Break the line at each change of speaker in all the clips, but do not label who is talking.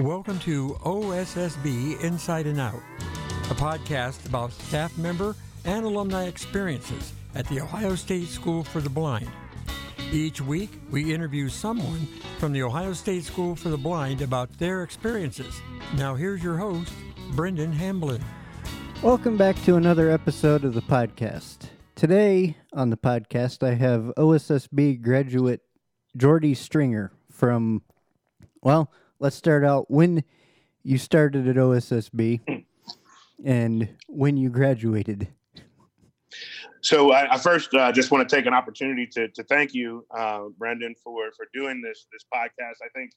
Welcome to OSSB Inside and Out, a podcast about staff member and alumni experiences at the Ohio State School for the Blind. Each week, we interview someone from the Ohio State School for the Blind about their experiences. Now, here's your host, Brendon Hamblin.
Welcome back to another episode of the podcast. Today on the podcast, I have OSSB graduate Jordy Stringer from, well, let's start out when you started at OSSB and when you graduated.
So I, I first uh, just want to take an opportunity to, to thank you, uh, Brendon, for for doing this this podcast. I think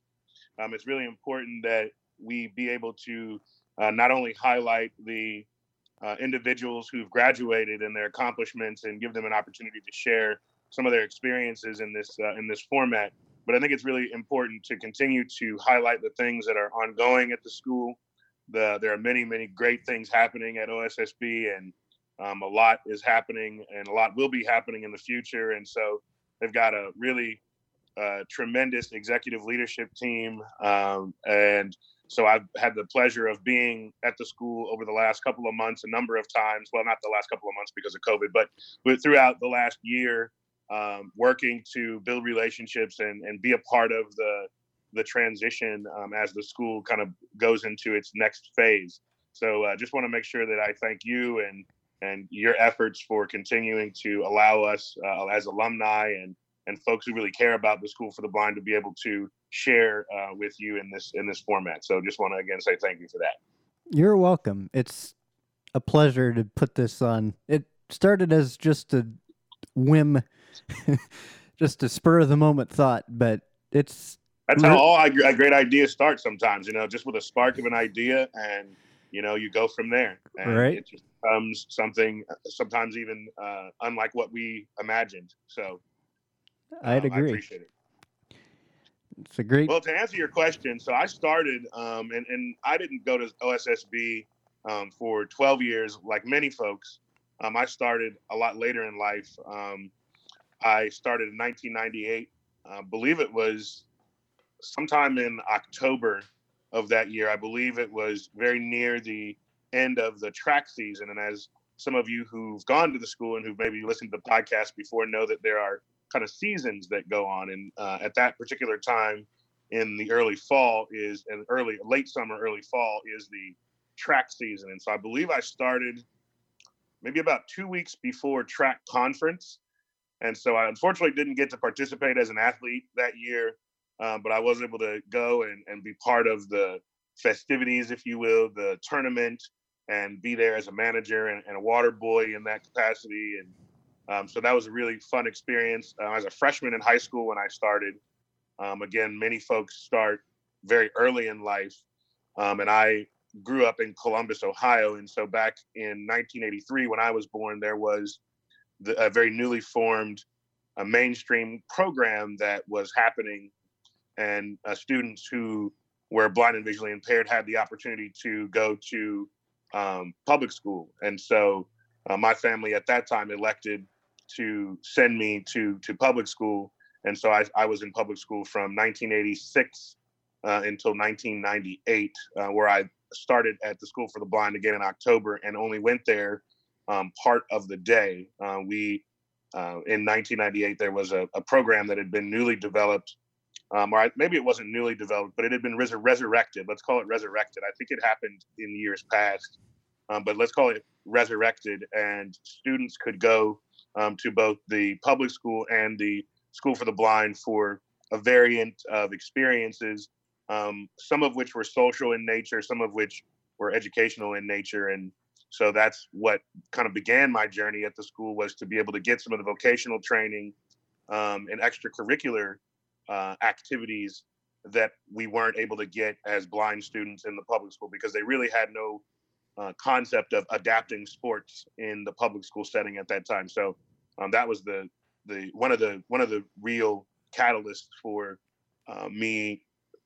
um, it's really important that we be able to uh, not only highlight the uh, individuals who've graduated and their accomplishments and give them an opportunity to share some of their experiences in this uh, in this format, but I think it's really important to continue to highlight the things that are ongoing at the school. The, there are many, many great things happening at OSSB, and um, a lot is happening, and a lot will be happening in the future. And so they've got a really uh, tremendous executive leadership team, um, and so I've had the pleasure of being at the school over the last couple of months, a number of times. Well, not the last couple of months because of COVID, but, but throughout the last year, um, working to build relationships and, and be a part of the the transition um, as the school kind of goes into its next phase. So I uh, just want to make sure that I thank you and and your efforts for continuing to allow us uh, as alumni and and folks who really care about the school for the blind to be able to share uh, with you in this in this format. So just want to again say thank you for that.
You're welcome. It's a pleasure to put this on. It started as just a whim just a spur of the moment thought, but it's
that's how all great ideas start. Sometimes, you know, just with a spark of an idea, and you know, you go from there. And
right.
It just becomes something. Sometimes even uh, unlike what we imagined. So,
I'd um, agree.
I appreciate it.
It's a great.
Well, to answer your question, so I started, um, and and I didn't go to OSSB um, for 12 years, like many folks. Um, I started a lot later in life. I started in 1998. I believe it was sometime in October of that year. I believe it was very near the end of the track season. And as some of you who've gone to the school and who've maybe listened to the podcast before know that there are kind of seasons that go on. And uh, at that particular time in the early fall is and early late summer, early fall is the track season. And so I believe I started maybe about two weeks before track conference. And so I unfortunately didn't get to participate as an athlete that year, um, but I was able to go and, and be part of the festivities, if you will, the tournament, and be there as a manager and, and a water boy in that capacity. And um, so that was a really fun experience. Uh, as a freshman in high school when I started, um, again, many folks start very early in life. Um, and I grew up in Columbus, Ohio. And so back in 1983, when I was born, there was the, a very newly formed a mainstream program that was happening, and uh, students who were blind and visually impaired had the opportunity to go to um, public school. And so uh, my family at that time elected to send me to to public school, and so I, I was in public school from 1986 uh, until 1998, uh, where I started at the School for the Blind again in October, and only went there um, part of the day. Uh, we, uh, in 1998, there was a, a, program that had been newly developed, um, or maybe it wasn't newly developed, but it had been resur- resurrected. Let's call it resurrected. I think it happened in years past, um, but let's call it resurrected. And students could go um, to both the public school and the School for the Blind for a variant of experiences, um, some of which were social in nature, some of which were educational in nature. And so that's what kind of began my journey at the school was to be able to get some of the vocational training um, and extracurricular uh, activities that we weren't able to get as blind students in the public school because they really had no uh, concept of adapting sports in the public school setting at that time. So um, that was the the one of the one of the real catalysts for uh, me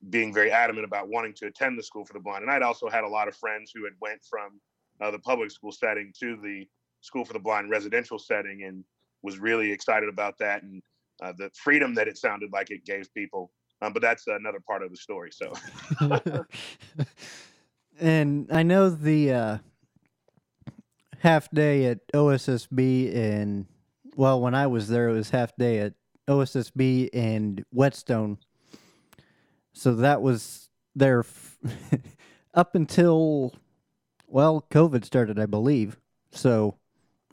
being very adamant about wanting to attend the school for the blind. And I'd also had a lot of friends who had went from uh, the public school setting to the school for the blind residential setting and was really excited about that and uh, the freedom that it sounded like it gave people Um, but that's another part of the story. So,
and I know the uh, half day at OSSB and well, when I was there, it was half day at OSSB and Whetstone. So that was there f- up until well, COVID started, I believe. So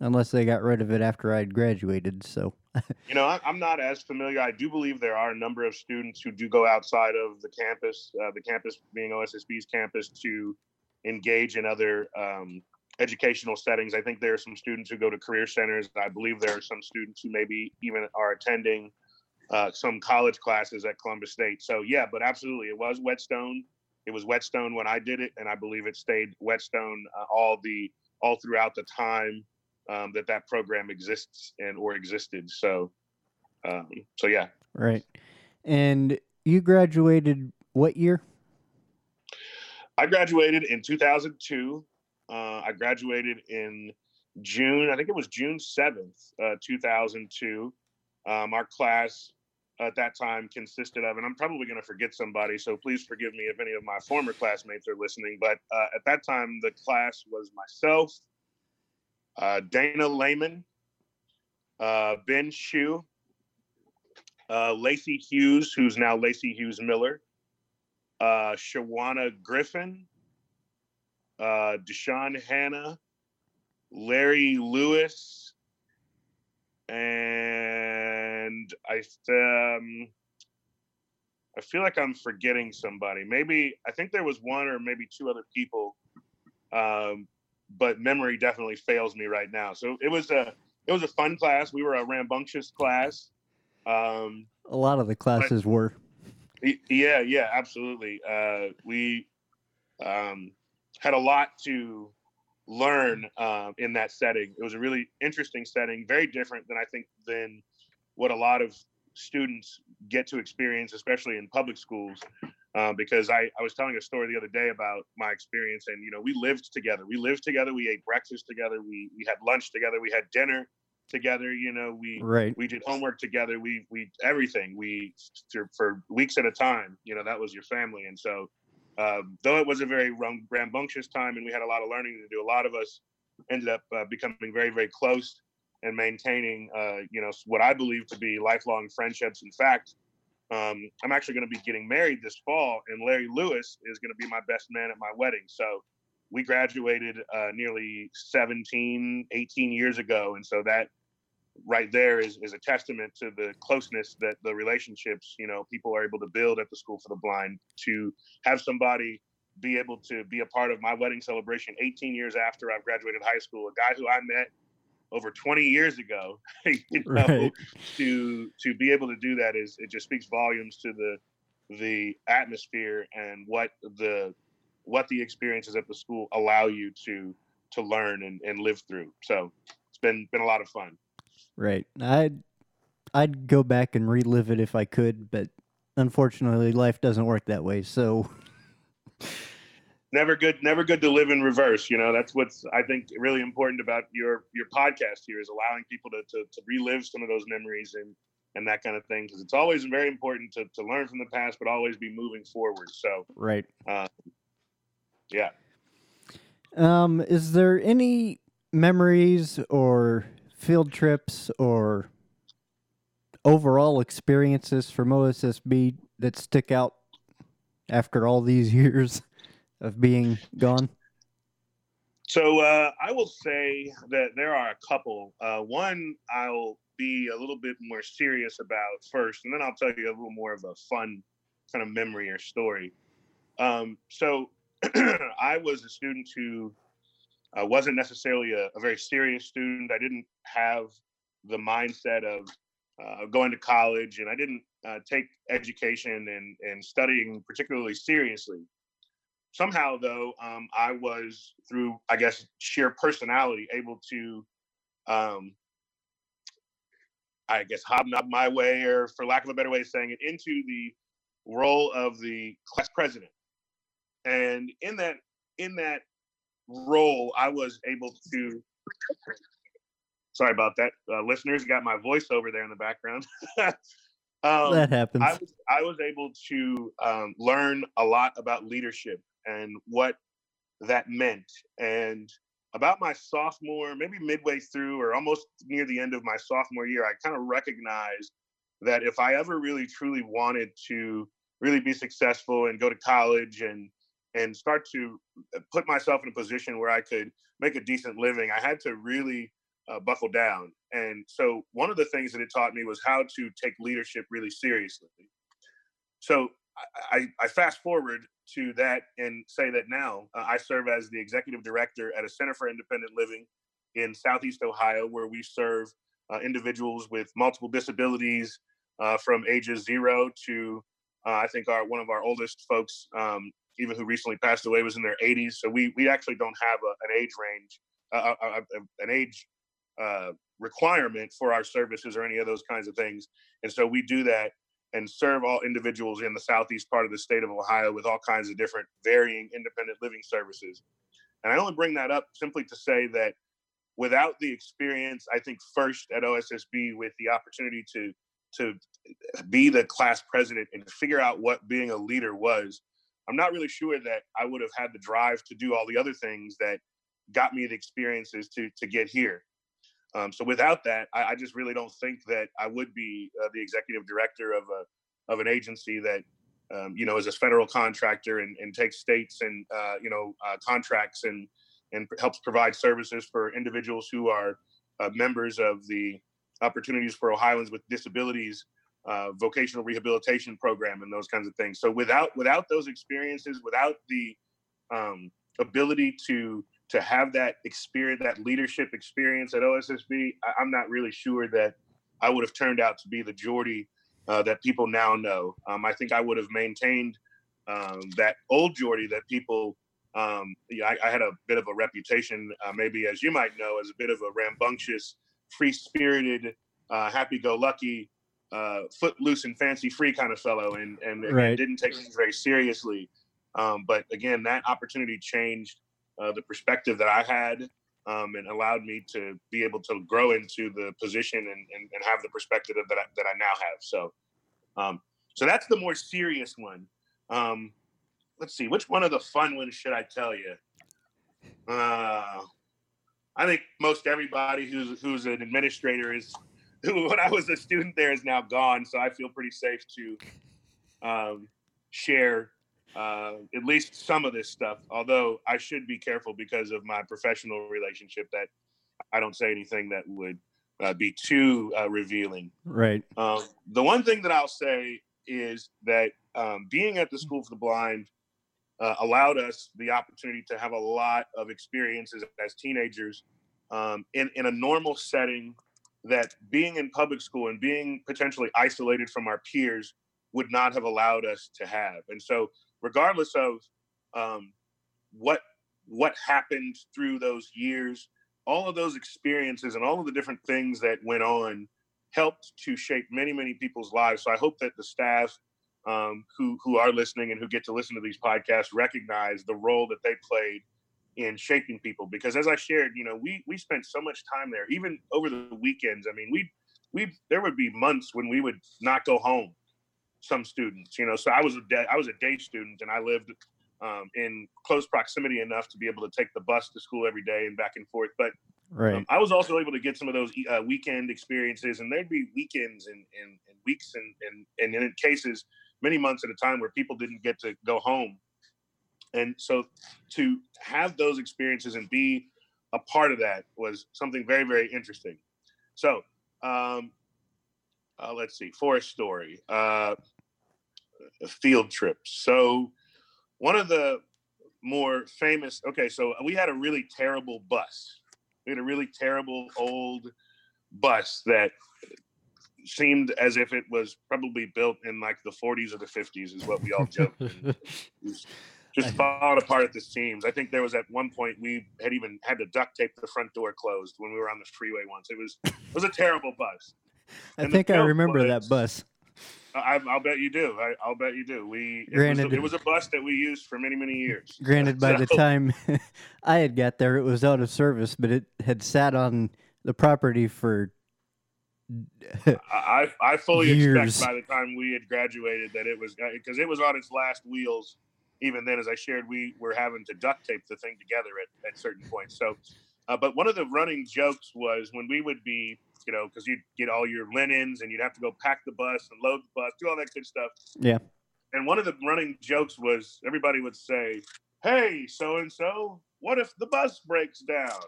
unless they got rid of it after I'd graduated, so
you know, I, am not as familiar. I do believe there are a number of students who do go outside of the campus, uh, the campus being OSSB's campus, to engage in other um, educational settings. I think there are some students who go to career centers. I believe there are some students who maybe even are attending uh, some college classes at Columbus State. So yeah, but absolutely, it was Whetstone. It was Whetstone when I did it, and I believe it stayed Whetstone uh, all the all throughout the time um, that that program exists and or existed. So, um, so yeah.
Right. And you graduated what year?
I graduated in 2002. Uh, I graduated in June. I think it was June 7th, uh, 2002. Um, our class at that time consisted of, and I'm probably going to forget somebody, so please forgive me if any of my former classmates are listening. But uh, at that time, the class was myself, uh, Dana Lehman, uh, Ben Shue, uh, Lacey Hughes, who's now Lacey Hughes Miller, uh, Shawana Griffin, uh, Deshaun Hanna, Larry Lewis, and I um, I feel like I'm forgetting somebody. Maybe I think there was one or maybe two other people, um, but memory definitely fails me right now. So it was a it was a fun class. We were a rambunctious class. Um,
a lot of the classes but, were.
Yeah, yeah, absolutely. Uh, we um, had a lot to learn um, in that setting. It was a really interesting setting, very different than I think than what a lot of students get to experience, especially in public schools. Uh, because I, I was telling a story the other day about my experience, and you know, we lived together. We lived together. We ate breakfast together. We we had lunch together. We had dinner together. You know, we
right.
we did homework together. We we everything. We for weeks at a time. You know, that was your family. And so, um, though it was a very rambunctious time, and we had a lot of learning to do, a lot of us ended up uh, becoming very very close and maintaining, uh, you know, what I believe to be lifelong friendships. In fact, um, I'm actually going to be getting married this fall, and Larry Lewis is going to be my best man at my wedding. So we graduated uh, nearly 17, 18 years ago, and so that right there is, is a testament to the closeness that the relationships you know people are able to build at the school for the blind to have somebody be able to be a part of my wedding celebration 18 years after I've graduated high school, a guy who I met over 20 years ago you know right. to to be able to do that is it just speaks volumes to the the atmosphere and what the what the experiences at the school allow you to to learn and, and live through. So it's been been a lot of fun.
Right. I'd i'd go back and relive it if i could but unfortunately life doesn't work that way so
never good never good to live in reverse you know? That's what's i think really important about your your podcast here is allowing people to to, to relive some of those memories and and that kind of thing because it's always very important to, to learn from the past but always be moving forward so
right.
uh, yeah.
Um is there any memories or field trips or overall experiences from OSSB that stick out after all these years of being gone?
So uh, I will say that there are a couple. Uh, one I'll be a little bit more serious about first, and then I'll tell you a little more of a fun kind of memory or story. Um, so I was a student who uh, wasn't necessarily a, a, very serious student. I didn't have the mindset of uh, going to college, and I didn't uh, take education and, and studying particularly seriously somehow though um, i was through i guess sheer personality able to um, i guess hobnob my way or for lack of a better way of saying it into the role of the class president. And in that in that role i was able to sorry about that uh, listeners got my voice over there in the background. Um,
that happens.
I was I was able to um, learn a lot about leadership and what that meant. And about my sophomore, maybe midway through or almost near the end of my sophomore year, I kind of recognized that if I ever really truly wanted to really be successful and go to college and and start to uh, put myself in a position where I could make a decent living, I had to really uh, buckle down. And so one of the things that it taught me was how to take leadership really seriously. So I, I fast forward to that and say that now uh, I serve as the executive director at a Center for Independent Living in Southeast Ohio, where we serve uh, individuals with multiple disabilities uh, from ages zero to uh, I think our one of our oldest folks, um, even who recently passed away, was in their 80s. So we we actually don't have a, an age range, uh, uh, an age requirement for our services or any of those kinds of things. And so we do that and serve all individuals in the southeast part of the state of Ohio with all kinds of different varying independent living services. And I only bring that up simply to say that without the experience, I think first at OSSB with the opportunity to to be the class president and figure out what being a leader was, I'm not really sure that I would have had the drive to do all the other things that got me the experiences to to get here. Um, so without that, I, I, just really don't think that I would be uh, the executive director of a of an agency that um, you know is a federal contractor and, and takes states and uh, you know uh, contracts and and helps provide services for individuals who are uh, members of the Opportunities for Ohioans with Disabilities uh, vocational rehabilitation program and those kinds of things. So without without those experiences, without the um, ability to to have that experience, that leadership experience at OSSB, I, am not really sure that I would have turned out to be the Jordy uh, that people now know. Um, I think I would have maintained um, that old Jordy that people. Um, yeah, I, I, had a bit of a reputation, uh, maybe as you might know, as a bit of a rambunctious, free-spirited, uh, happy-go-lucky, uh, footloose and fancy-free kind of fellow, and and, right. and didn't take things very seriously. Um, but again, that opportunity changed uh, the perspective that I had um, and allowed me to be able to grow into the position and, and, and have the perspective that I, that I now have. So, um, so that's the more serious one. Um, let's see, which one of the fun ones should I tell you? Uh, I think most everybody who's who's an administrator is who when I was a student there is now gone, so I feel pretty safe to um, share uh, at least some of this stuff. Although I should be careful because of my professional relationship that I don't say anything that would uh, be too uh, revealing.
Right.
Um, the one thing that I'll say is that um, being at the School for the Blind uh, allowed us the opportunity to have a lot of experiences as teenagers um, in in a normal setting. That being in public school and being potentially isolated from our peers would not have allowed us to have. And so regardless of um, what what happened through those years, all of those experiences and all of the different things that went on helped to shape many many people's lives. So I hope that the staff um, who who are listening and who get to listen to these podcasts recognize the role that they played in shaping people. Because as I shared, you know, we we spent so much time there, even over the weekends. I mean, we we there would be months when we would not go home some students. You know, so I was a day, I was a day student, and I lived um, in close proximity enough to be able to take the bus to school every day and back and forth. But
right.
um, I was also able to get some of those uh, weekend experiences, and there'd be weekends and, and, and weeks and, and and in cases many months at a time where people didn't get to go home. And so to have those experiences and be a part of that was something very, very interesting. So um, uh, let's see, Forest Story, uh, field trips. So one of the more famous, okay, so we had a really terrible bus. We had a really terrible old bus that seemed as if it was probably built in like the 40s or the 50s is what we all joked. just falling apart at the seams. I think there was at one point we had even had to duct tape the front door closed when we were on the freeway once. It was it was a terrible bus.
I and think I remember was, that bus.
I, will bet you do. I, will bet you do. We it granted was, a, it was a bus that we used for many many years.
Granted, by so, the time I had got there, it was out of service, but it had sat on the property for
I I fully
Years.
expect by the time we had graduated that it was because it was on its last wheels. Even then, as I shared, we were having to duct tape the thing together at, at certain points. So, uh, but one of the running jokes was when we would be, you know, because you'd get all your linens and you'd have to go pack the bus and load the bus, do all that good stuff.
Yeah.
And one of the running jokes was everybody would say, "Hey, so and so, what if the bus breaks down?"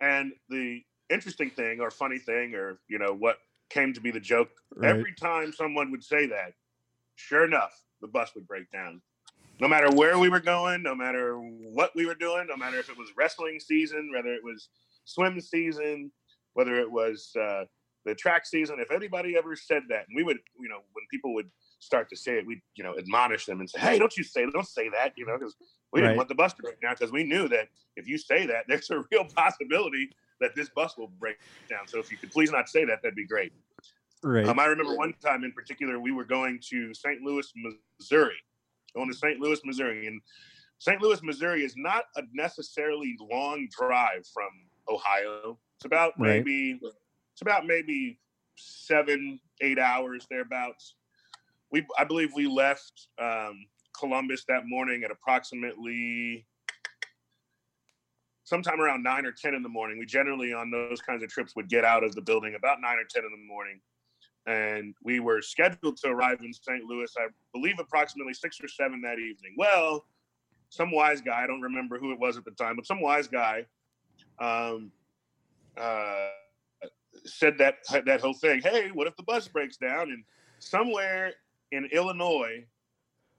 And the interesting thing, or funny thing, or you know, what came to be the joke
Right.
every time someone would say that, sure enough, the bus would break down. No matter where we were going, no matter what we were doing, no matter if it was wrestling season, whether it was swim season, whether it was uh, the track season, if anybody ever said that, and we would, you know, when people would start to say it, we'd, you know, admonish them and say, hey, don't you say, don't say that, you know, because we didn't want the bus to break down because we knew that if you say that, there's a real possibility that this bus will break down. So if you could please not say that, that'd be great.
Right.
Um, I remember one time in particular, we were going to St. Louis, Missouri, going to St. Louis, Missouri, and St. Louis, Missouri is not a necessarily long drive from Ohio. It's about
Right.
maybe it's about maybe seven, eight hours thereabouts. We, I believe, we left um, Columbus that morning at approximately sometime around nine or ten in the morning. We generally on those kinds of trips would get out of the building about nine or ten in the morning and we were scheduled to arrive in St. Louis, I believe, approximately six or seven that evening. Well, some wise guy, I don't remember who it was at the time, but some wise guy um, uh, said that that whole thing. Hey, what if the bus breaks down? And somewhere in Illinois,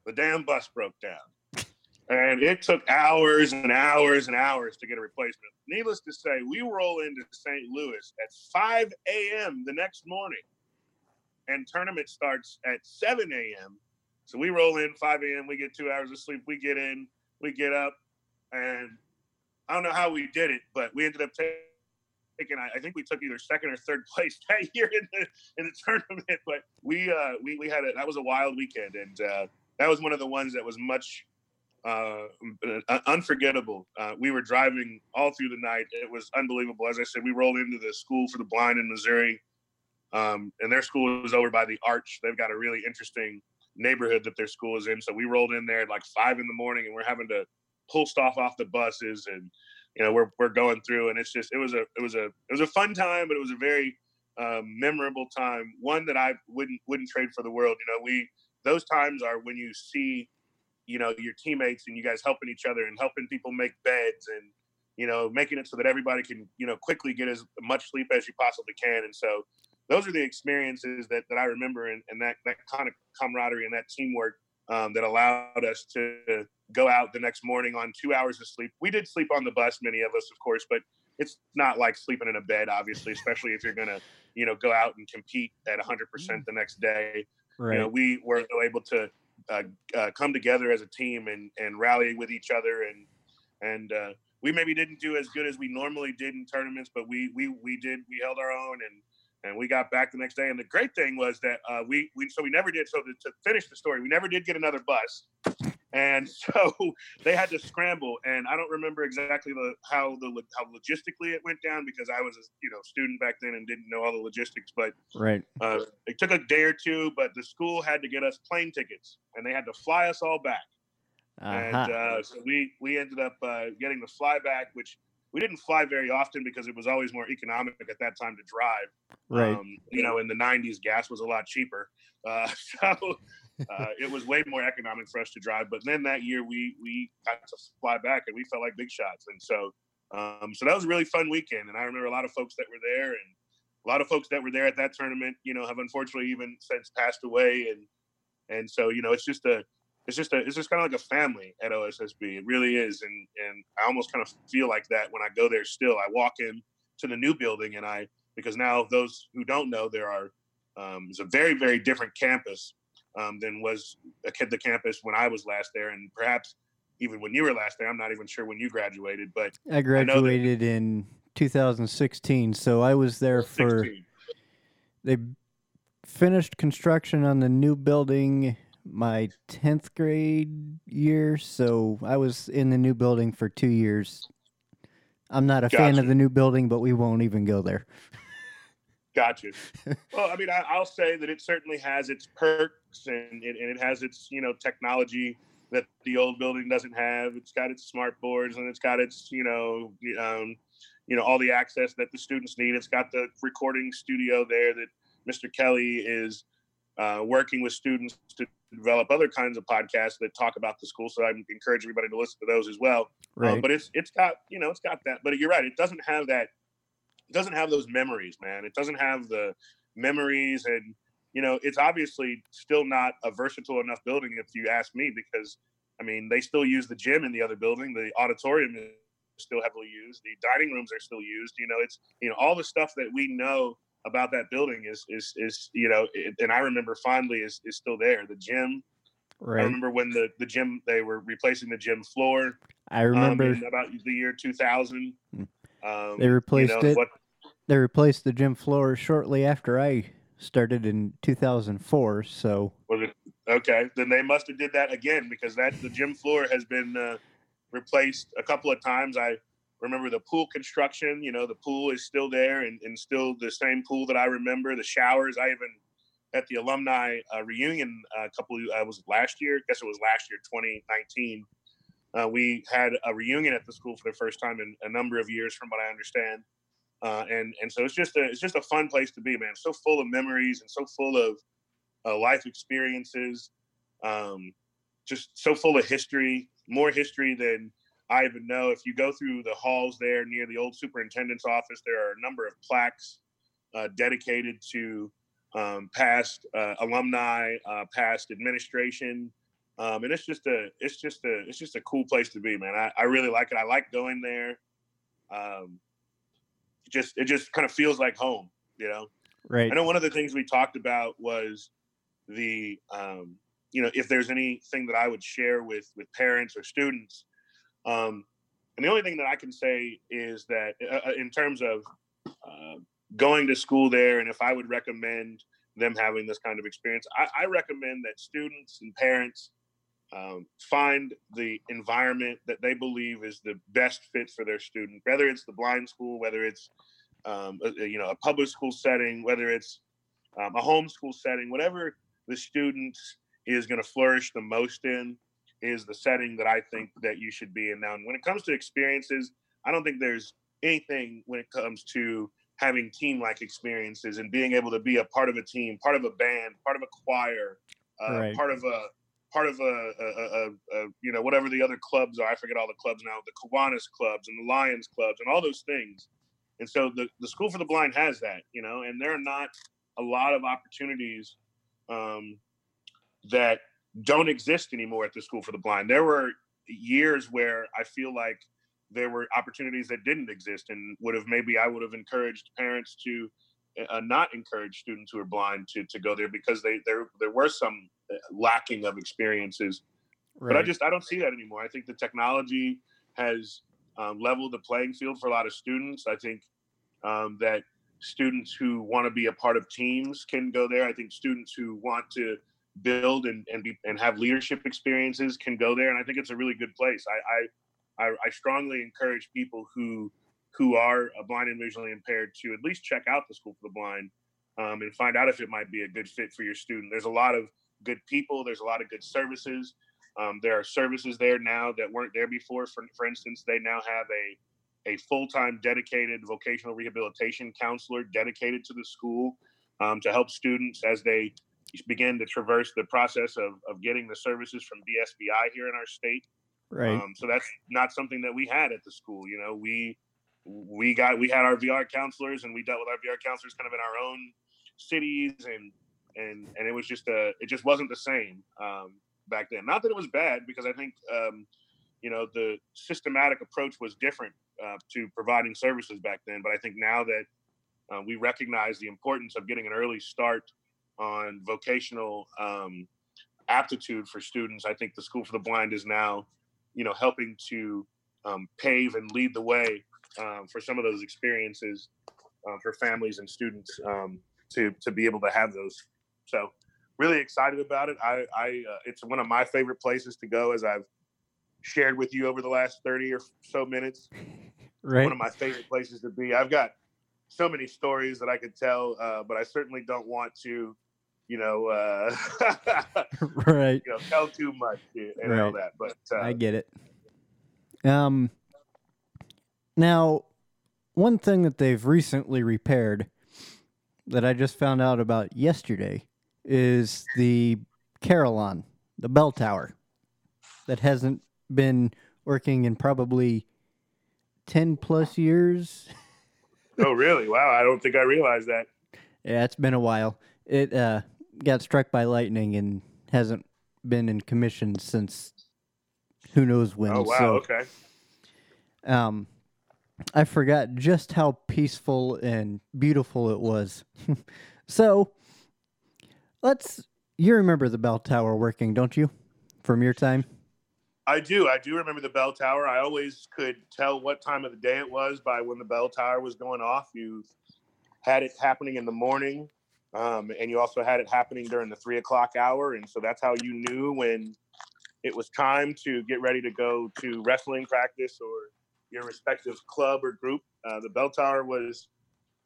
the damn bus broke down. And it took hours and hours and hours to get a replacement. Needless to say, we roll into St. Louis at 5 a.m. the next morning and tournament starts at 7 a.m. So we roll in 5 a.m. We get two hours of sleep. We get in, we get up, and I don't know how we did it, but we ended up ta- I I think we took either second or third place that year in the in the tournament. But we uh, we we had a that was a wild weekend, and uh, that was one of the ones that was much uh, unforgettable. Uh, we were driving all through the night. It was unbelievable. As I said, we rolled into the school for the blind in Missouri. Um, and their school is over by the Arch. They've got a really interesting neighborhood that their school is in. So we rolled in there at like five in the morning, and we're having to pull stuff off the buses, and you know we're we're going through, and it's just it was a it was a it was a fun time, but it was a very um, memorable time. One that I wouldn't wouldn't trade for the world. You know, we those times are when you see you know your teammates and you guys helping each other and helping people make beds and you know making it so that everybody can you know quickly get as much sleep as you possibly can and so those are the experiences that, that I remember and, and that, that kind of camaraderie and that teamwork um, that allowed us to go out the next morning on two hours of sleep. We did sleep on the bus, many of us, of course, but it's not like sleeping in a bed, obviously, especially if you're going to, you know, go out and compete at 100% the next day.
right.
You know, we were able to uh, uh, come together as a team and, and rally with each other. And, and uh, we maybe didn't do as good as we normally did in tournaments, but we, we, we did, we held our own and, and we got back the next day. And the great thing was that uh, we, we so we never did. So to, to finish the story, we never did get another bus, and so they had to scramble. And I don't remember exactly the how the how logistically it went down because I was a you know student back then and didn't know all the logistics. But
right.
uh, it took a day or two. But the school had to get us plane tickets, and they had to fly us all back. And
Uh-huh.
uh, so we we ended up uh, getting the fly back, which we didn't fly very often because it was always more economic at that time to drive.
right.
Um, you know, in the '90s, gas was a lot cheaper, uh, so uh, it was way more economic for us to drive. But then that year, we we got to fly back, and we felt like big shots. And so, um, so that was a really fun weekend. And I remember a lot of folks that were there, and a lot of folks that were there at that tournament, you know, have unfortunately even since passed away. And and so, you know, it's just a it's just a it's just kind of like a family at OSSB. It really is, and and I almost kind of feel like that when I go there. Still, I walk in to the new building, and I because now those who don't know, there are um, it's a very very different campus um, than was a kid the campus when I was last there, and perhaps even when you were last there. I'm not even sure when you graduated, but
I
know that-
graduated in 2016, so I was there for
16.
they finished construction on the new building my 10th grade year, so I was in the new building for 2 years. I'm not a fan of the new building, but we won't even go there.
Gotcha. well, I mean, I, will say that it certainly has its perks and it, and it has its you know technology that the old building doesn't have. It's got its smart boards and it's got its you know um, you know all the access that the students need. It's got the recording studio there that Mr. Kelly is uh, working with students to develop other kinds of podcasts that talk about the school. So I encourage everybody to listen to those as well. Uh, right. Uh, but it's it's got you know it's got that. But you're right. It doesn't have that it doesn't have those memories, man. It doesn't have the memories and you know, it's obviously still not a versatile enough building if you ask me because I mean, they still use the gym in the other building. The auditorium is still heavily used. The dining rooms are still used. You know, it's you know all the stuff that we know about that building is is is you know, it, and I remember fondly is is still there. The gym. Right. I remember when the the gym they were replacing the gym floor.
I remember
um, about the year 2000.
Hmm. Um, they replaced you know, it. What, they replaced the gym floor shortly after I started in 2004. So
okay, then they must have did that again because that the gym floor has been uh, replaced a couple of times. I remember the pool construction. You know, the pool is still there and, and still the same pool that I remember. The showers. I even at the alumni uh, reunion a uh, couple. I was last year. I guess it was last year, 2019. Uh, we had a reunion at the school for the first time in a number of years, from what I understand. Uh, and and so it's just a it's just a fun place to be, man. So full of memories and so full of uh, life experiences, um, just so full of history, more history than I even know. If you go through the halls there near the old superintendent's office, there are a number of plaques uh, dedicated to um, past uh, alumni, uh, past administration. Um, and it's just a, it's just a, it's just a cool place to be, man. I, I really like it. I like going there. Um, just it just kind of feels like home, you know.
Right.
I know one of the things we talked about was the um, you know if there's anything that I would share with with parents or students. Um, and the only thing that I can say is that uh, uh, in terms of uh, going to school there, and if I would recommend them having this kind of experience, I, I recommend that students and parents um, find the environment that they believe is the best fit for their student, whether it's the blind school, whether it's um, a, you know a public school setting, whether it's um, a homeschool setting, whatever the student is going to flourish the most in is the setting that I think that you should be in. Now, And when it comes to experiences, I don't think there's anything when it comes to having team-like experiences and being able to be a part of a team, part of a band, part of a choir, uh, right. part of a part of a, a, a, a, you know whatever the other clubs are. I forget all the clubs now. The Kiwanis clubs and the Lions clubs and all those things. And so the the School for the Blind has that, you know, and there are not a lot of opportunities um, that don't exist anymore at the School for the Blind. There were years where I feel like there were opportunities that didn't exist and would have maybe I would have encouraged parents to uh, not encourage students who are blind to to go there because they there there were some lacking of experiences. Right. But I just I don't see that anymore. I think the technology has um, leveled the playing field for a lot of students. I think um, that students who want to be a part of teams can go there. I think students who want to build and and, be, and have leadership experiences can go there. And I think it's a really good place. I I, I, strongly encourage people who who are blind and visually impaired to at least check out the School for the Blind um, and find out if it might be a good fit for your student. There's a lot of good people. There's a lot of good services. Um, there are services there now that weren't there before. For, for instance, they now have a a full-time dedicated vocational rehabilitation counselor dedicated to the school um, to help students as they begin to traverse the process of, of getting the services from BSVI here in our state.
Right. Um,
so that's not something that we had at the school. You know, we we got we had our VR counselors and we dealt with our VR counselors kind of in our own cities and and and it was just a it just wasn't the same um, back then. Not that it was bad because I think um, you know the systematic approach was different uh, to providing services back then. But I think now that uh, we recognize the importance of getting an early start on vocational um, aptitude for students, I think the School for the Blind is now you know helping to um, pave and lead the way um, for some of those experiences uh, for families and students um, to to be able to have those so really excited about it. I, I uh, it's one of my favorite places to go, as I've shared with you over the last thirty or so minutes.
Right.
One of my favorite places to be. I've got so many stories that I could tell, uh, but I certainly don't want to, you know, uh,
right.
you know, tell too much and all
Right.
that. But uh,
I get it. Um, now, one thing that they've recently repaired that I just found out about yesterday is the Carillon, the bell tower, that hasn't been working in probably 10 plus years.
oh, really? Wow! I don't think I realized that.
Yeah, it's been a while. It uh, got struck by lightning and hasn't been in commission since who knows when.
Oh, wow!
So,
okay.
um, I forgot just how peaceful and beautiful it was. so, let's. You remember the bell tower working, don't you? From your time?
I do. I do remember the bell tower. I always could tell what time of the day it was by when the bell tower was going off. You had it happening in the morning, um, and you also had it happening during the three o'clock hour, and so that's how you knew when it was time to get ready to go to wrestling practice or your respective club or group. Uh, the bell tower was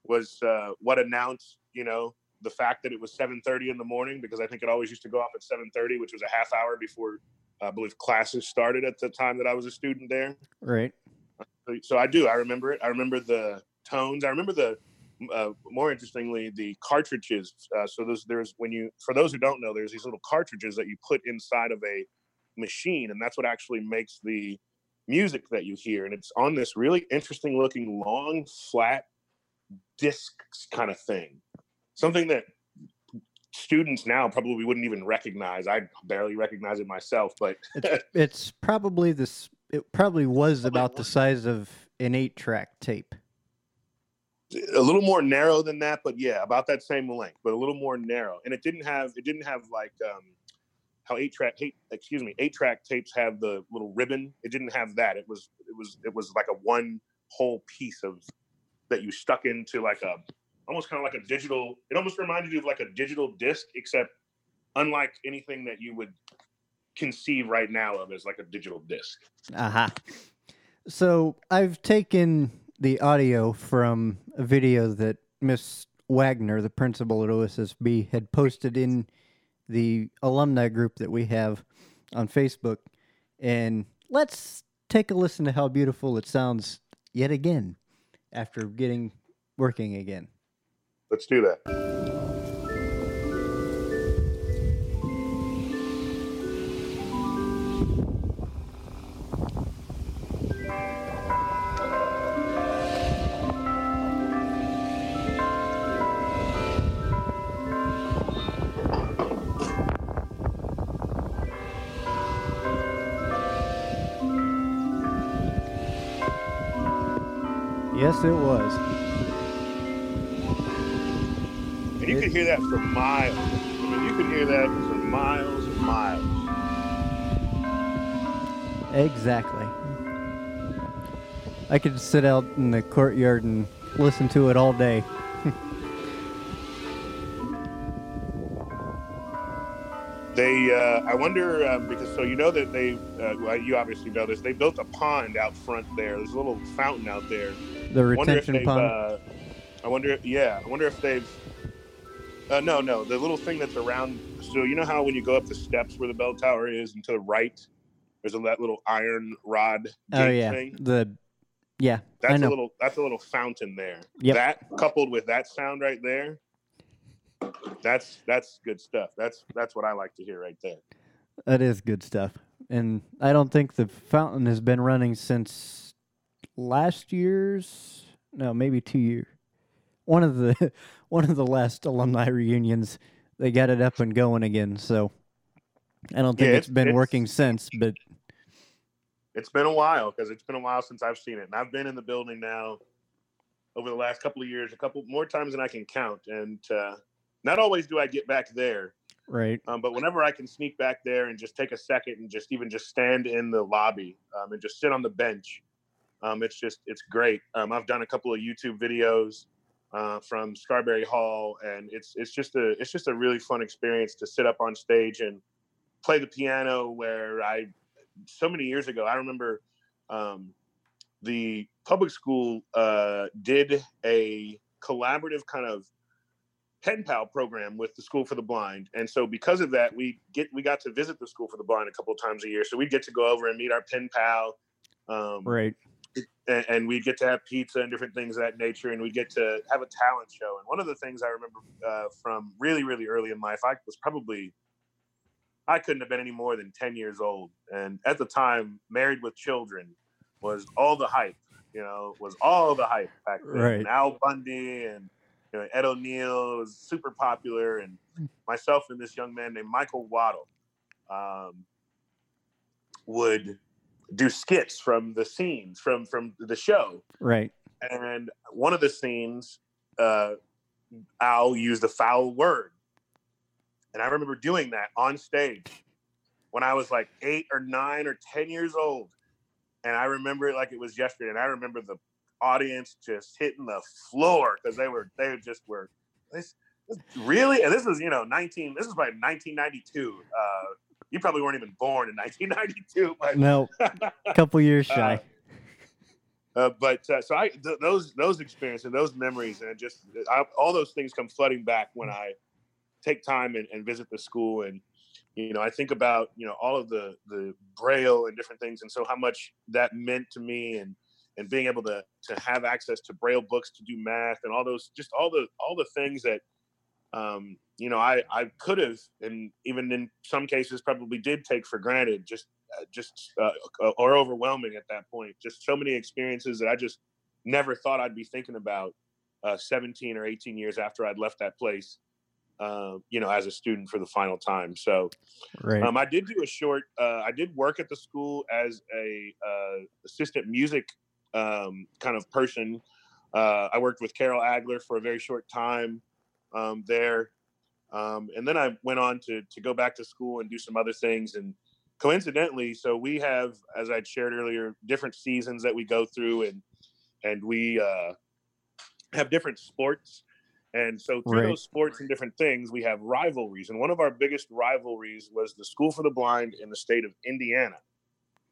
was uh, what announced, you know, the fact that it was 7:30 in the morning because I think it always used to go off at 7:30, which was a half hour before I believe classes started at the time that I was a student there.
Right.
So, so I do. I remember it. I remember the tones. I remember the uh, more interestingly the cartridges. Uh, so there's there's when you for those who don't know, there's these little cartridges that you put inside of a machine, and that's what actually makes the music that you hear. And it's on this really interesting looking long flat disc kind of thing, something that students now probably wouldn't even recognize. I barely recognize it myself, but
It's, it's probably this. It probably was about the size of an eight-track tape.
A little more narrow than that, but yeah, about that same length, but a little more narrow. And it didn't have it didn't have like um how eight track eight excuse me eight track tapes have the little ribbon. It didn't have that. It was it was it was like a one whole piece of that you stuck into like a almost kind of like a digital. It almost reminded you of like a digital disc, except unlike anything that you would conceive right now of as like a digital disc.
Uh huh. So I've taken the audio from a video that Miss Wagner, the principal at OSSB, had posted in the alumni group that we have on Facebook. And let's take a listen to how beautiful it sounds yet again after getting working again.
Let's do that.
Yes, it was.
And you could hear that for miles. I mean, you could hear that for miles and miles.
Exactly. I could sit out in the courtyard and listen to it all day.
They, uh, I wonder, um, because so you know that they, uh, well, you obviously know this. They built a pond out front there. There's a little fountain out there.
The
I wonder if
retention pond.
Uh, I wonder, if, yeah, I wonder if they've. Uh, no, no, the little thing that's around. So you know how when you go up the steps where the bell tower is, and to the right, there's a that little iron rod
oh yeah,
thing.
the yeah.
That's a little. That's a little fountain there.
Yep.
That coupled with that sound right there. That's that's good stuff. That's that's what I like to hear right there.
That is good stuff. And I don't think the fountain has been running since last year's no, maybe two year One of the one of the last alumni reunions, they got it up and going again. So I don't think
Yeah,
it's
it's-
been
it's-
working since, but
It's been a while because it's been a while since I've seen it, and I've been in the building now over the last couple of years, a couple more times than I can count, and uh, not always do I get back there.
right.
Um, but whenever I can sneak back there and just take a second and just even just stand in the lobby um, and just sit on the bench, um, it's just it's great. Um, I've done a couple of YouTube videos uh, from Scarberry Hall, and it's it's just a it's just a really fun experience to sit up on stage and play the piano. Where I so many years ago, I remember um, the public school uh, did a collaborative kind of pen pal program with the School for the Blind, and so because of that, we get we got to visit the School for the Blind a couple of times a year. So we'd get to go over and meet our pen pal. Um,
Right.
And, and we'd get to have pizza and different things of that nature, and we'd get to have a talent show. And one of the things I remember uh, from really, really early in life, I was probably, I couldn't have been any more than 10 years old. And at the time, Married with Children was all the hype, you know, was all the hype back then.
Right.
And Al Bundy and you know, Ed O'Neill was super popular, and myself and this young man named Michael Waddle um, would do skits from the scenes from from the show.
Right.
and one of the scenes uh al used a foul word. And i remember doing that on stage when i was like eight or nine or ten years old. And i remember it like it was yesterday. And i remember the audience just hitting the floor because they were they just were this, this really and this is you know 19 this is by 1992 uh you probably weren't even born in 1992 but
No, a couple years shy.
Uh, but uh, so I th- those those experiences, and those memories, and just I, all those things come flooding back when I take time and, and visit the school, and you know I think about you know all of the the braille and different things, and so how much that meant to me, and and being able to to have access to braille books to do math and all those just all the all the things that um, you know I I could have and even in some cases probably did take for granted just uh, just uh, or overwhelming at that point. Just so many experiences that I just never thought I'd be thinking about uh, 17 or 18 years after I'd left that place. Uh, you know, as a student for the final time. So
Right.
um, I did do a short. Uh, I did work at the school as a uh, assistant music um, kind of person. Uh, I worked with Carol Agler for a very short time um, there, um, and then I went on to to go back to school and do some other things. And coincidentally, so we have, as I'd shared earlier, different seasons that we go through, and and we uh, have different sports. And so through
Right.
those sports and different things, we have rivalries. And one of our biggest rivalries was the School for the Blind in the state of Indiana.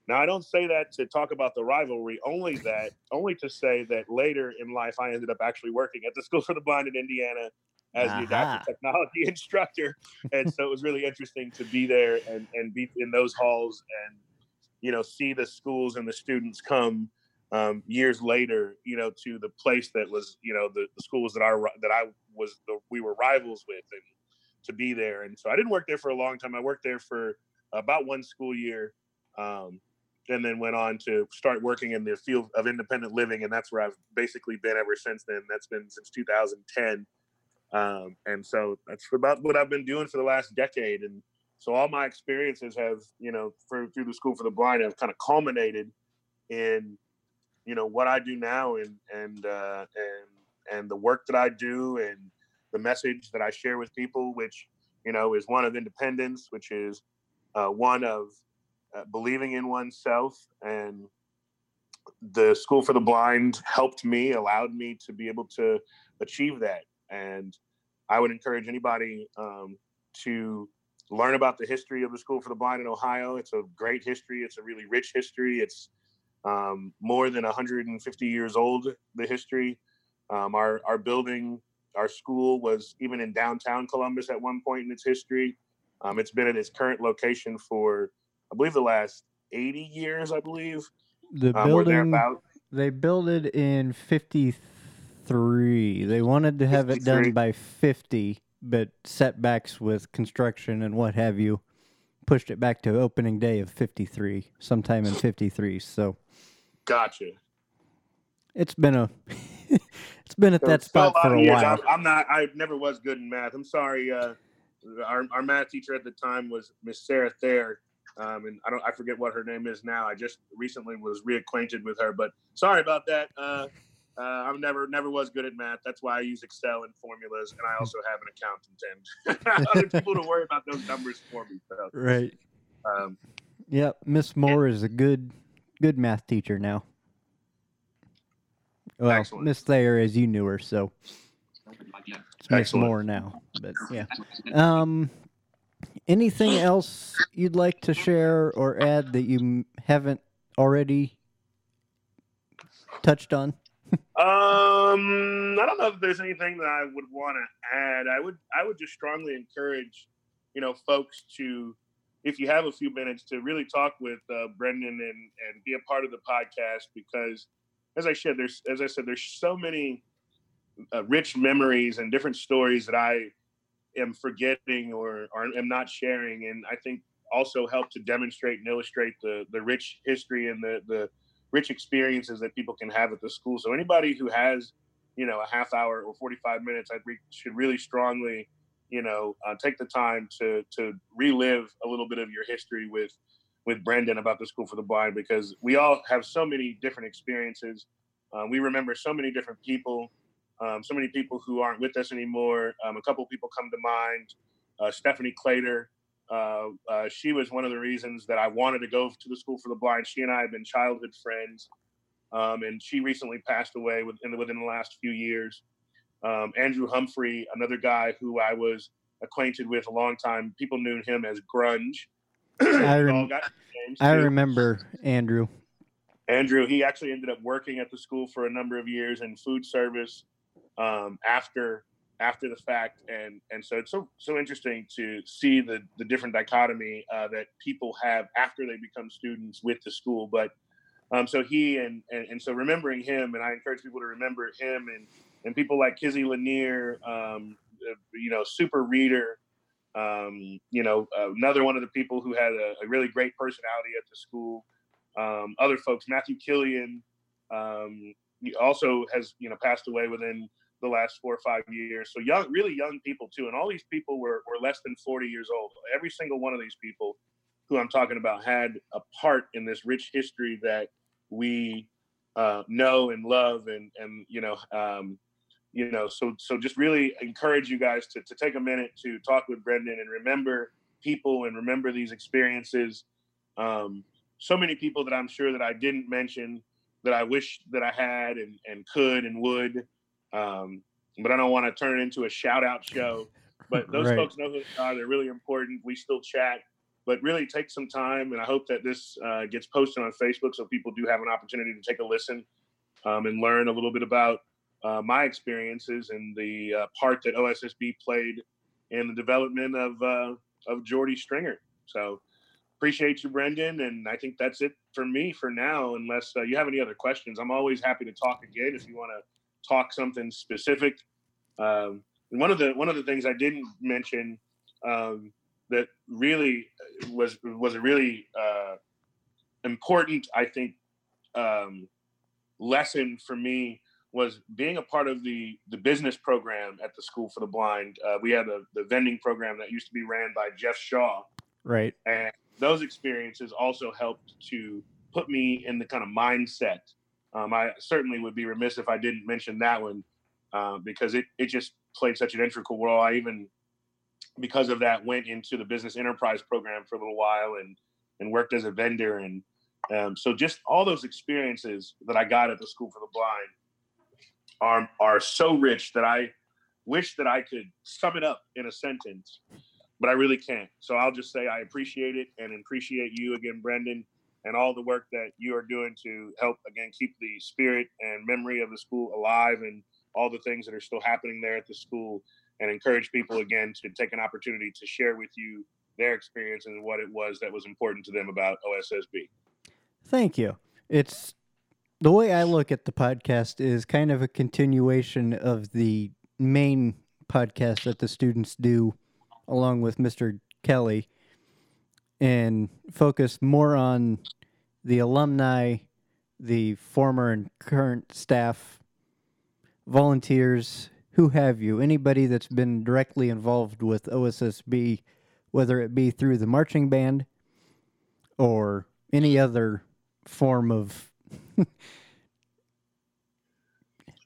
Now, I don't say that to talk about the rivalry, only that, only to say that later in life, I ended up actually working at the School for the Blind in Indiana as adaptive technology instructor. And so it was really interesting to be there and, and be in those halls and, you know, see the schools and the students come um, years later, you know, to the place that was, you know, the, the schools that I ri- that I was the, we were rivals with, and to be there. And so I didn't work there for a long time. I worked there for about one school year, um, and then went on to start working in the field of independent living, and that's where I've basically been ever since then. That's been since 2010, um, and so that's about what I've been doing for the last decade. And so all my experiences have, you know, for, through the School for the Blind have kind of culminated in you know what I do now and and uh, and and the work that I do and the message that I share with people, which you know is one of independence, which is uh, one of uh, believing in oneself, and the School for the Blind helped me, allowed me to be able to achieve that. And I would encourage anybody um, to learn about the history of the School for the Blind in Ohio. It's a great history. It's a really rich history. It's um, more than 150 years old. The history, um, our our building, our school was even in downtown Columbus at one point in its history. Um, it's been at its current location for, I believe, the last 80 years. I believe,
The
um,
building they built it in '53. They wanted to have it done by '50, but setbacks with construction and what have you pushed it back to opening day of '53, sometime in '53. So
Gotcha.
it's been a it's been at
So
that spot for a
years.
while.
I'm, I'm not. I never was good in math. I'm sorry. Uh, our our math teacher at the time was Miss Sarah Thayer, um, and I don't. I forget what her name is now. I just recently was reacquainted with her, but sorry about that. Uh, uh, I'm never never was good at math. That's why I use Excel and formulas, and I also have an accountant and other people to worry about those numbers for me. So,
Right.
um,
Yep. Miss Moore is a good good math teacher now. Well. Miss Thayer, as you knew her, so it's Miss Moore now. But yeah. Um, anything else you'd like to share or add that you haven't already touched on?
Um, I don't know if there's anything that I would want to add. I would I would just strongly encourage, you know, folks to, if you have a few minutes, to really talk with uh, Brendon and and be a part of the podcast because, as I said, there's as I said, there's so many uh, rich memories and different stories that I am forgetting or, or am not sharing, and I think also help to demonstrate and illustrate the the rich history and the the rich experiences that people can have at the school. So anybody who has, you know, a half hour or 45 minutes, I re- should really strongly, you know, uh, take the time to to relive a little bit of your history with with Brendon about the School for the Blind because we all have so many different experiences. Uh, we remember so many different people, um, so many people who aren't with us anymore. Um, a couple people come to mind. Uh, Stephanie Clater, uh, uh, she was one of the reasons that I wanted to go to the School for the Blind. She and I have been childhood friends, um, and she recently passed away within, within the last few years. Um, Andrew Humphrey, another guy who I was acquainted with a long time. People knew him as Grunge.
I, rem- I remember Andrew.
Andrew, he actually ended up working at the school for a number of years in food service um, after after the fact. And and so it's so so interesting to see the the different dichotomy uh, that people have after they become students with the school. But um, so he and, and, and so remembering him and i encourage people to remember him and and people like kizzy lanier um, you know super reader um, you know another one of the people who had a, a really great personality at the school. Um, other folks matthew killian um, also has you know passed away within the last four or five years. So young, really young people too. And all these people were, were less than 40 years old. Every single one of these people who I'm talking about had a part in this rich history that we uh, know and love. And, and, you know, um, you know, so, so just really encourage you guys to, to take a minute to talk with Brendon and remember people and remember these experiences. Um, so many people that I'm sure that I didn't mention that I wish that I had and, and could and would. Um, but I don't want to turn it into a shout out show. But those right. folks know who they are. They're really important. We still chat, but really take some time. And I hope that this uh, gets posted on Facebook so people do have an opportunity to take a listen um, and learn a little bit about uh, my experiences and the uh, part that OSSB played in the development of uh, of Jordy Stringer. So appreciate you, Brendon. And I think that's it for me for now. Unless uh, you have any other questions, I'm always happy to talk again if you want to talk something specific. Um, one of the one of the things I didn't mention um, that really was was a really uh, important, I think, um, lesson for me was being a part of the the business program at the School for the Blind. Uh, we had a, the vending program that used to be ran by Jeff Shaw,
right?
And those experiences also helped to put me in the kind of mindset um, I certainly would be remiss if I didn't mention that one uh, because it, it just played such an integral role. I even, because of that, went into the business enterprise program for a little while and and worked as a vendor. And um, so just all those experiences that I got at the School for the Blind are are so rich that I wish that I could sum it up in a sentence, but I really can't. So I'll just say I appreciate it and appreciate you again, Brendon and all the work that you are doing to help again keep the spirit and memory of the school alive and all the things that are still happening there at the school and encourage people again to take an opportunity to share with you their experience and what it was that was important to them about OSSB.
Thank you. It's the way I look at the podcast is kind of a continuation of the main podcast that the students do along with Mr. Kelly and focus more on the alumni, the former and current staff, volunteers, who have you, anybody that's been directly involved with OSSB, whether it be through the marching band or any other form of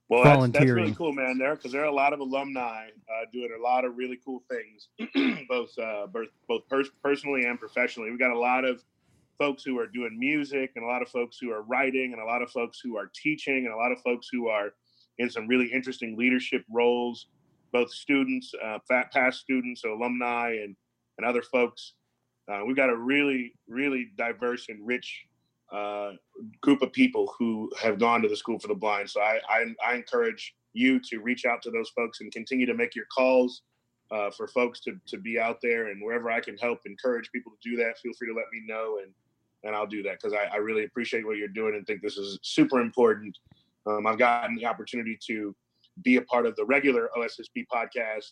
well, that's, that's, really cool, man. There, because there are a lot of alumni uh, doing a lot of really cool things, both uh, both both pers- personally and professionally. We've got a lot of folks who are doing music and a lot of folks who are writing and a lot of folks who are teaching and a lot of folks who are in some really interesting leadership roles, both students, uh, past students, so alumni, and and other folks. Uh, we've got a really, really diverse and rich uh, group of people who have gone to the School for the Blind. So I, I, I encourage you to reach out to those folks and continue to make your calls uh, for folks to, to be out there and wherever I can help encourage people to do that, feel free to let me know and and I'll do that because I, I, really appreciate what you're doing and think this is super important. Um, I've gotten the opportunity to be a part of the regular OSSB podcast.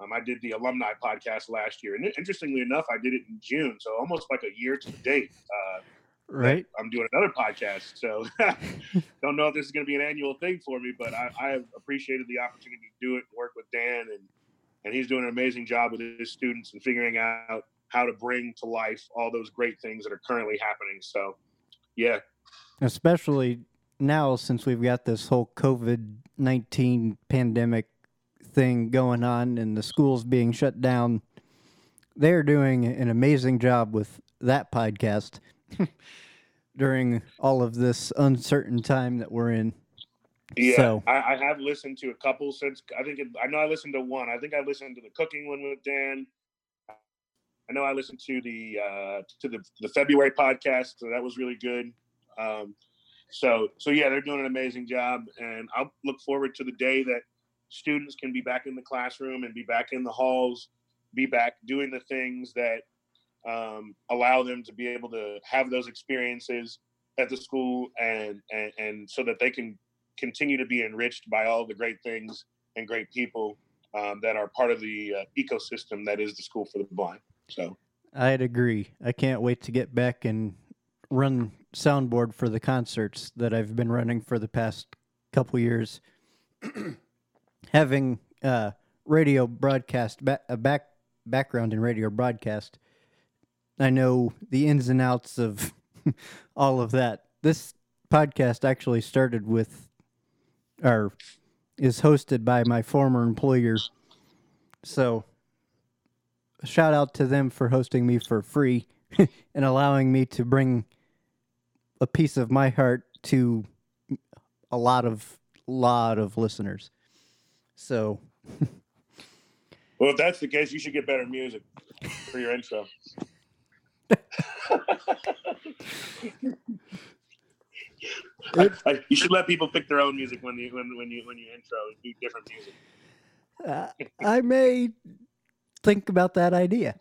Um, I did the alumni podcast last year, and interestingly enough, I did it in June, so almost like a year to date. Uh,
right.
I'm doing another podcast, so don't know if this is going to be an annual thing for me, but I, I have appreciated the opportunity to do it and work with Dan and and he's doing an amazing job with his students and figuring out how to bring to life all those great things that are currently happening. So, yeah.
Especially now, since we've got this whole COVID 19 pandemic thing going on and the schools being shut down, they're doing an amazing job with that podcast during all of this uncertain time that we're in.
Yeah, so. I, I, have listened to a couple since. I think it, I know I listened to one. I think I listened to the cooking one with Dan. I know I listened to the uh, to the the February podcast, so that was really good. Um, so so yeah, they're doing an amazing job, and I'll look forward to the day that students can be back in the classroom and be back in the halls, be back doing the things that um, allow them to be able to have those experiences at the school and, and and so that they can continue to be enriched by all the great things and great people um, that are part of the uh, ecosystem that is the School for the Blind. So
I'd agree. I can't wait to get back and run soundboard for the concerts that I've been running for the past couple years. Having uh, radio broadcast ba- a back background in radio broadcast, I know the ins and outs of all of that. This podcast actually started with or is hosted by my former employer. So, shout out to them for hosting me for free and allowing me to bring a piece of my heart to a lot of lot of listeners. So,
well, if that's the case, you should get better music for your intro. I, I, you should let people pick their own music when you when when you when you intro do different music.
Uh, I may think about that idea.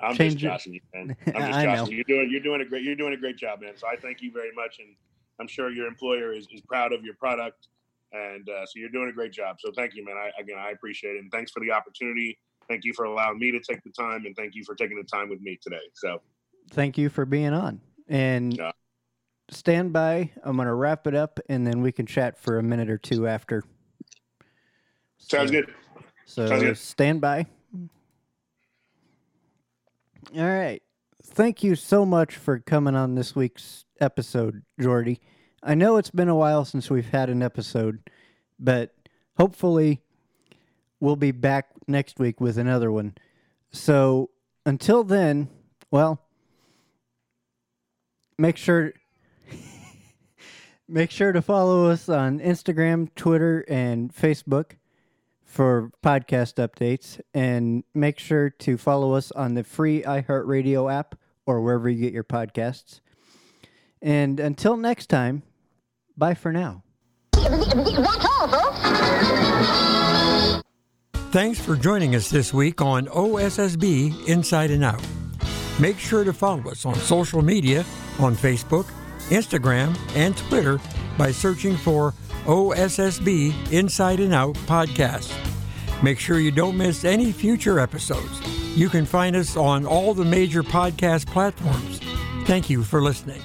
I'm Change just joshing you, man. I'm just I joshing. Know. You're doing you're doing a great you're doing a great job, man. So I thank you very much, and I'm sure your employer is, is proud of your product, and uh, so you're doing a great job. So thank you, man. I, again, I appreciate it, and thanks for the opportunity. Thank you for allowing me to take the time, and thank you for taking the time with me today. So,
thank you for being on, and yeah stand by. I'm going to wrap it up and then we can chat for a minute or two after.
Sounds so, good.
So Sounds good. stand by. All right. Thank you so much for coming on this week's episode, Jordy. I know it's been a while since we've had an episode, but hopefully we'll be back next week with another one. So until then, well, make sure Make sure to follow us on Instagram, Twitter, and Facebook for podcast updates. And make sure to follow us on the free iHeartRadio app or wherever you get your podcasts. And until next time, bye for now.
Thanks for joining us this week on OSSB Inside and Out. Make sure to follow us on social media on Facebook, Instagram, and Twitter by searching for OSSB Inside and Out Podcast. Make sure you don't miss any future episodes. You can find us on all the major podcast platforms. Thank you for listening.